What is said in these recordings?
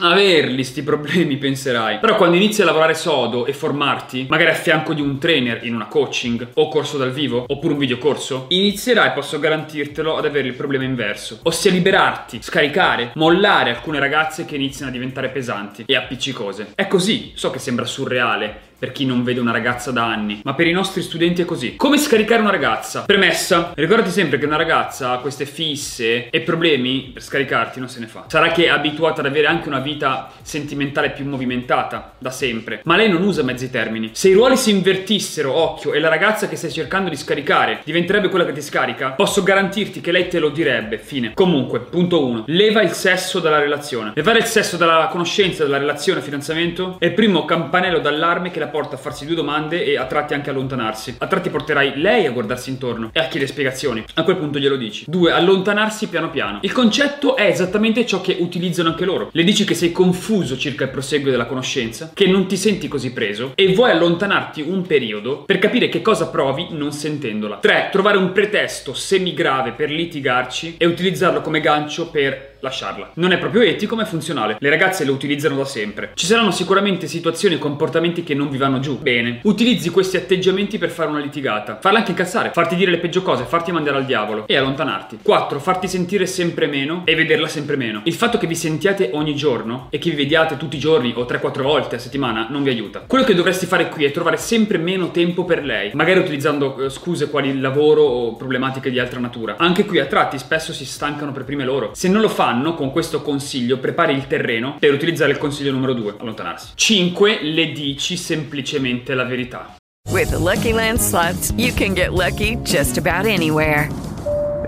Averli sti problemi penserai. Però quando inizi a lavorare sodo e formarti Magari a fianco di un trainer in una coaching O corso dal vivo Oppure un videocorso Inizierai, posso garantirtelo, ad avere il problema inverso. Ossia liberarti, scaricare, mollare alcune ragazze che iniziano a diventare pesanti E appiccicose È così, so che sembra surreale per chi non vede una ragazza da anni, ma per i nostri studenti è così. Come scaricare una ragazza? Premessa, ricordati sempre che una ragazza ha queste fisse e problemi per scaricarti non se ne fa. Sarà che è abituata ad avere anche una vita sentimentale più movimentata, da sempre, ma lei non usa mezzi termini. Se i ruoli si invertissero, occhio, e la ragazza che stai cercando di scaricare diventerebbe quella che ti scarica, posso garantirti che lei te lo direbbe, fine. Comunque, punto 1. Leva il sesso dalla relazione. Levare il sesso dalla conoscenza, dalla relazione, fidanzamento, è il primo campanello d'allarme che la porta a farsi due domande e a tratti anche allontanarsi. A tratti porterai lei a guardarsi intorno e a chiedere spiegazioni. A quel punto glielo dici. 2. Allontanarsi piano piano. Il concetto è esattamente ciò che utilizzano anche loro. Le dici che sei confuso circa il proseguo della conoscenza, che non ti senti così preso e vuoi allontanarti un periodo per capire che cosa provi non sentendola. 3. Trovare un pretesto semi-grave per litigarci e utilizzarlo come gancio per lasciarla. Non è proprio etico, ma è funzionale. Le ragazze lo utilizzano da sempre. Ci saranno sicuramente situazioni e comportamenti che non vi vanno giù. Bene. Utilizzi questi atteggiamenti per fare una litigata. Farla anche incazzare, farti dire le peggio cose, farti mandare al diavolo e allontanarti. 4. Farti sentire sempre meno e vederla sempre meno. Il fatto che vi sentiate ogni giorno e che vi vediate tutti i giorni o 3-4 volte a settimana non vi aiuta. Quello che dovresti fare qui è trovare sempre meno tempo per lei, magari utilizzando eh, scuse quali il lavoro o problematiche di altra natura. Anche qui a tratti spesso si stancano per prime loro. Se non lo fanno, con questo consiglio prepari il terreno per utilizzare il consiglio numero 2, allontanarsi. 5. Le dici semplicemente la verità. With the Lucky Land slots, you can get lucky just about anywhere.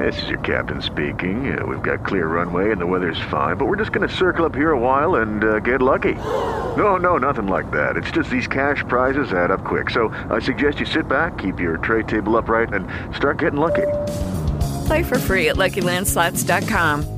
This is your captain speaking. Uh, we've got clear runway and the weather's fine, but we're just going to circle up here a while and uh, get lucky. No, no, nothing like that. It's just these cash prizes add up quick. So I suggest you sit back, keep your tray table upright, and start getting lucky. Play for free at LuckyLandSlots.com.